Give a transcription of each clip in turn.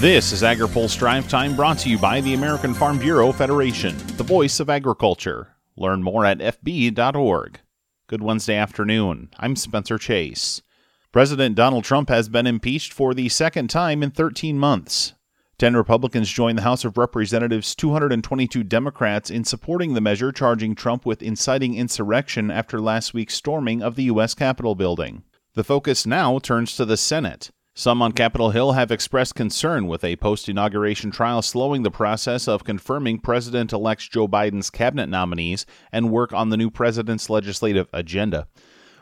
This is AgriPulse Drive Time brought to you by the American Farm Bureau Federation, the voice of agriculture. Learn more at FB.org. Good Wednesday afternoon. I'm Spencer Chase. President Donald Trump has been impeached for the second time in 13 months. Ten Republicans joined the House of Representatives' 222 Democrats in supporting the measure charging Trump with inciting insurrection after last week's storming of the U.S. Capitol building. The focus now turns to the Senate. Some on Capitol Hill have expressed concern with a post inauguration trial slowing the process of confirming President elect Joe Biden's cabinet nominees and work on the new president's legislative agenda.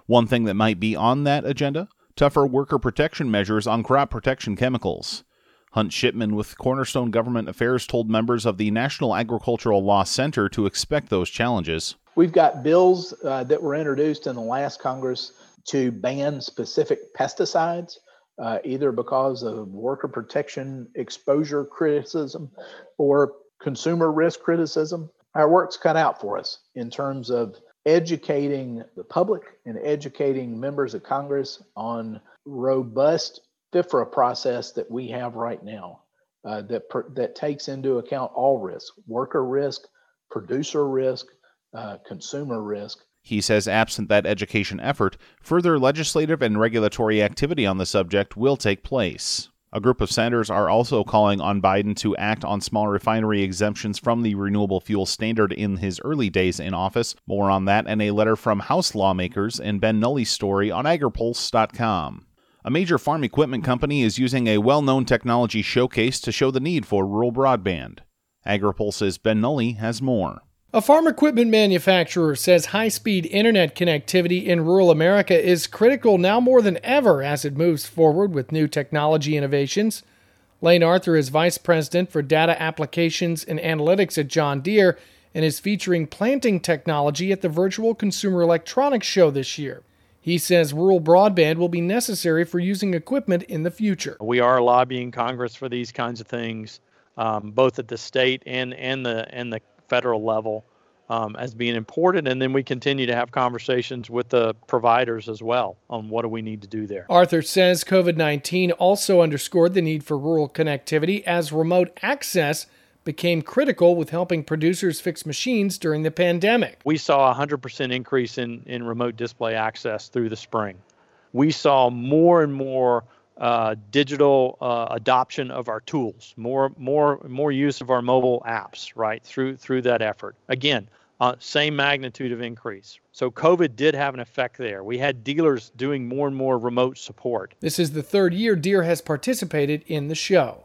One thing that might be on that agenda tougher worker protection measures on crop protection chemicals. Hunt Shipman with Cornerstone Government Affairs told members of the National Agricultural Law Center to expect those challenges. We've got bills uh, that were introduced in the last Congress to ban specific pesticides uh, either because of worker protection exposure criticism or consumer risk criticism. Our work's cut out for us in terms of educating the public and educating members of Congress on robust FIFRA process that we have right now uh, that that takes into account all risk, worker risk, producer risk, uh, consumer risk, he says, absent that education effort, further legislative and regulatory activity on the subject will take place. A group of senators are also calling on Biden to act on small refinery exemptions from the renewable fuel standard in his early days in office. More on that and a letter from House lawmakers in Ben Nuelle's story on agripulse.com. A major farm equipment company is using a well known technology showcase to show the need for rural broadband. AgriPulse's Ben Nuelle has more. A farm equipment manufacturer says high speed internet connectivity in rural America is critical now more than ever as it moves forward with new technology innovations. Lane Arthur is Vice President for Data Applications and Analytics at John Deere and is featuring planting technology at the Virtual Consumer Electronics Show this year. He says rural broadband will be necessary for using equipment in the future. We are lobbying Congress for these kinds of things, um, both at the state and, and the and the federal level um, as being important. And then we continue to have conversations with the providers as well on what do we need to do there. Arthur says COVID 19 also underscored the need for rural connectivity as remote access became critical with helping producers fix machines during the pandemic. We saw a 100% increase in, in remote display access through the spring. We saw more and more uh, digital uh, adoption of our tools, more more more use of our mobile apps, right through through that effort. Again, uh, same magnitude of increase. So COVID did have an effect there. We had dealers doing more and more remote support. This is the third year Deere has participated in the show.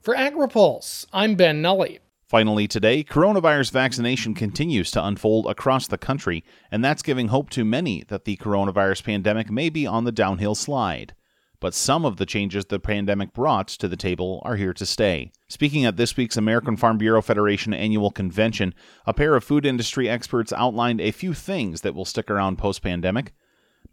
For AgriPulse, I'm Ben Nuelle. Finally, today, coronavirus vaccination continues to unfold across the country, and that's giving hope to many that the coronavirus pandemic may be on the downhill slide but some of the changes the pandemic brought to the table are here to stay. Speaking at this week's American Farm Bureau Federation annual convention, a pair of food industry experts outlined a few things that will stick around post pandemic.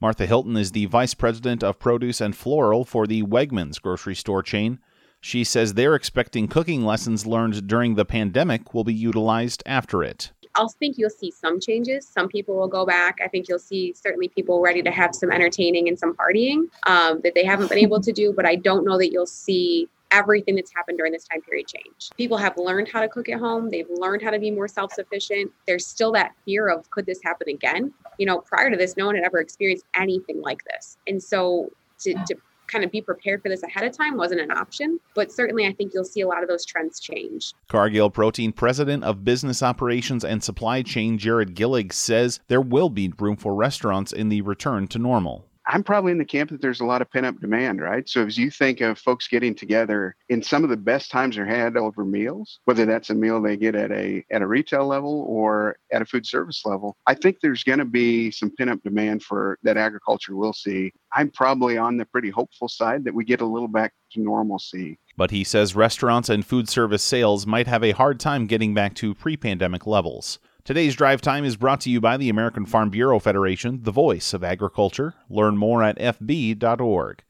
Martha Hilton is the vice president of produce and floral for the Wegmans grocery store chain. She says they're expecting cooking lessons learned during the pandemic will be utilized after it. I think you'll see some changes. Some people will go back. I think you'll see certainly people ready to have some entertaining and some partying um, that they haven't been able to do. But I don't know that you'll see everything that's happened during this time period change. People have learned how to cook at home. They've learned how to be more self sufficient. There's still that fear of could this happen again? You know, prior to this, no one had ever experienced anything like this. And so to, to kind of be prepared for this ahead of time wasn't an option. But certainly, I think you'll see a lot of those trends change. Cargill Protein President of Business Operations and Supply Chain, Jared Gillig, says there will be room for restaurants in the return to normal. I'm probably in the camp that there's a lot of pent up demand, right? So as you think of folks getting together in some of the best times are had over meals, whether that's a meal they get at a at a retail level or at a food service level, I think there's going to be some pent up demand for that agriculture will see. I'm probably on the pretty hopeful side that we get a little back to normalcy. But he says restaurants and food service sales might have a hard time getting back to pre pandemic levels. Today's drive time is brought to you by the American Farm Bureau Federation, the voice of agriculture. Learn more at fb.org.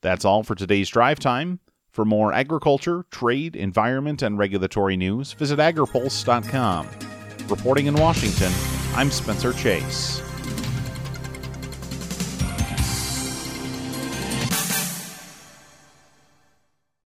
That's all for today's drive time. For more agriculture, trade, environment, and regulatory news, visit agripulse.com. Reporting in Washington, I'm Spencer Chase.